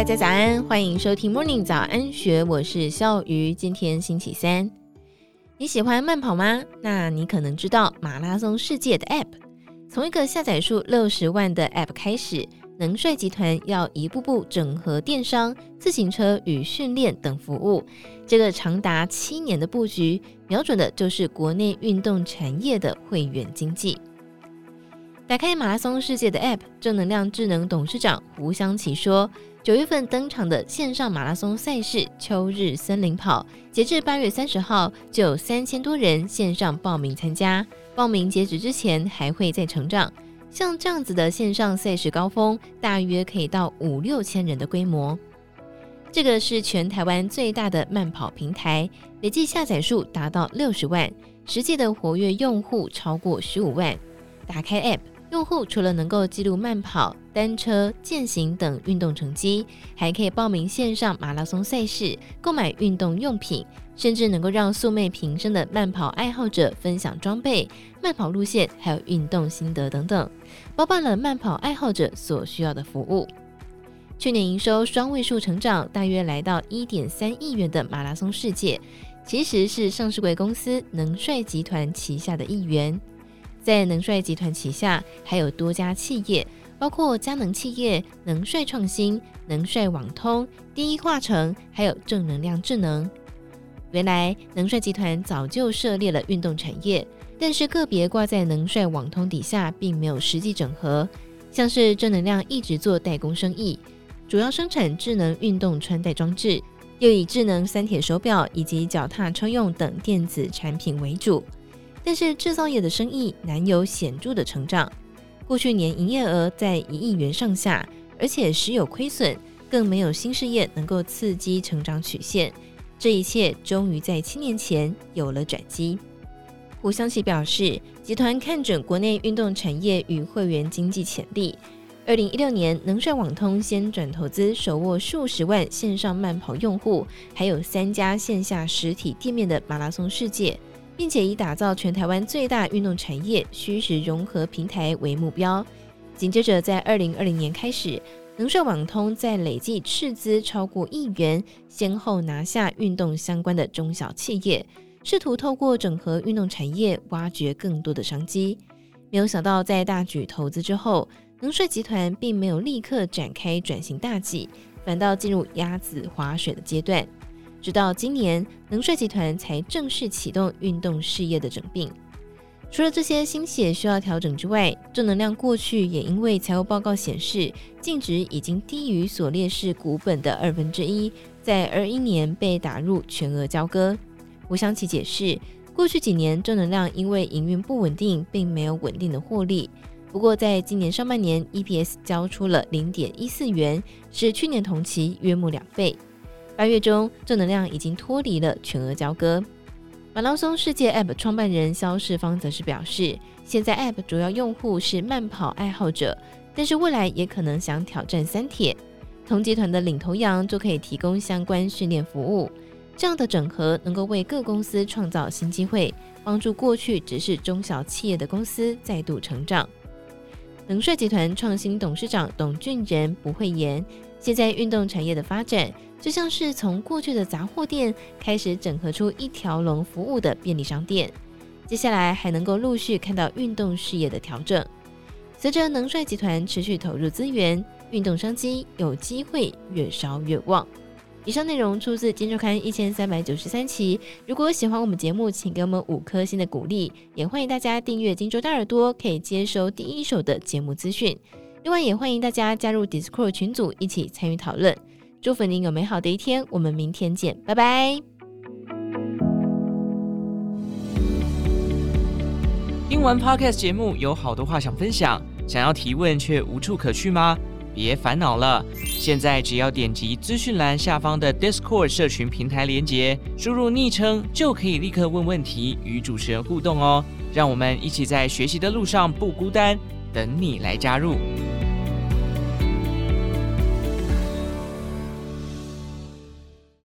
大家早安，欢迎收听 Morning 早安学，我是笑鱼。今天星期三，你喜欢慢跑吗？那你可能知道马拉松世界的 App，从一个下载数六十万的 App 开始，能帅集团要一步步整合电商、自行车与训练等服务，这个长达七年的布局，瞄准的就是国内运动产业的会员经济。打开马拉松世界的 App，正能量智能董事长胡湘琪说：“九月份登场的线上马拉松赛事秋日森林跑，截至八月三十号就有三千多人线上报名参加，报名截止之前还会再成长。像这样子的线上赛事高峰，大约可以到五六千人的规模。这个是全台湾最大的慢跑平台，累计下载数达到六十万，实际的活跃用户超过十五万。打开 App。”用户除了能够记录慢跑、单车、健行等运动成绩，还可以报名线上马拉松赛事、购买运动用品，甚至能够让素昧平生的慢跑爱好者分享装备、慢跑路线，还有运动心得等等，包办了慢跑爱好者所需要的服务。去年营收双位数成长，大约来到一点三亿元的马拉松世界，其实是上市贵公司能帅集团旗下的一员。在能帅集团旗下，还有多家企业，包括佳能企业、能帅创新、能帅网通、第一化成，还有正能量智能。原来能帅集团早就涉猎了运动产业，但是个别挂在能帅网通底下，并没有实际整合。像是正能量一直做代工生意，主要生产智能运动穿戴装置，又以智能三铁手表以及脚踏车用等电子产品为主。但是制造业的生意难有显著的成长，过去年营业额在一亿元上下，而且时有亏损，更没有新事业能够刺激成长曲线。这一切终于在七年前有了转机。胡湘琪表示，集团看准国内运动产业与会员经济潜力。二零一六年，能帅网通先转投资，手握数十万线上慢跑用户，还有三家线下实体店面的马拉松世界。并且以打造全台湾最大运动产业虚实融合平台为目标。紧接着，在二零二零年开始，能帅网通在累计斥资超过亿元，先后拿下运动相关的中小企业，试图透过整合运动产业，挖掘更多的商机。没有想到，在大举投资之后，能帅集团并没有立刻展开转型大计，反倒进入鸭子划水的阶段。直到今年，能帅集团才正式启动运动事业的整并。除了这些心血需要调整之外，正能量过去也因为财务报告显示净值已经低于所列示股本的二分之一，在二一年被打入全额交割。吴湘琪解释，过去几年正能量因为营运不稳定，并没有稳定的获利。不过，在今年上半年，EPS 交出了零点一四元，是去年同期约莫两倍。八月中，正能量已经脱离了全额交割。马拉松世界 App 创办人肖世芳则是表示，现在 App 主要用户是慢跑爱好者，但是未来也可能想挑战三铁。同集团的领头羊就可以提供相关训练服务。这样的整合能够为各公司创造新机会，帮助过去只是中小企业的公司再度成长。能帅集团创新董事长董俊仁不讳言，现在运动产业的发展。就像是从过去的杂货店开始整合出一条龙服务的便利商店，接下来还能够陆续看到运动事业的调整。随着能帅集团持续投入资源，运动商机有机会越烧越旺。以上内容出自《金周刊》一千三百九十三期。如果喜欢我们节目，请给我们五颗星的鼓励，也欢迎大家订阅《金周大耳朵》，可以接收第一手的节目资讯。另外，也欢迎大家加入 Discord 群组，一起参与讨论。祝福您有美好的一天，我们明天见，拜拜。听完 Podcast 节目，有好多话想分享，想要提问却无处可去吗？别烦恼了，现在只要点击资讯栏下方的 Discord 社群平台连接，输入昵称就可以立刻问问题，与主持人互动哦。让我们一起在学习的路上不孤单，等你来加入。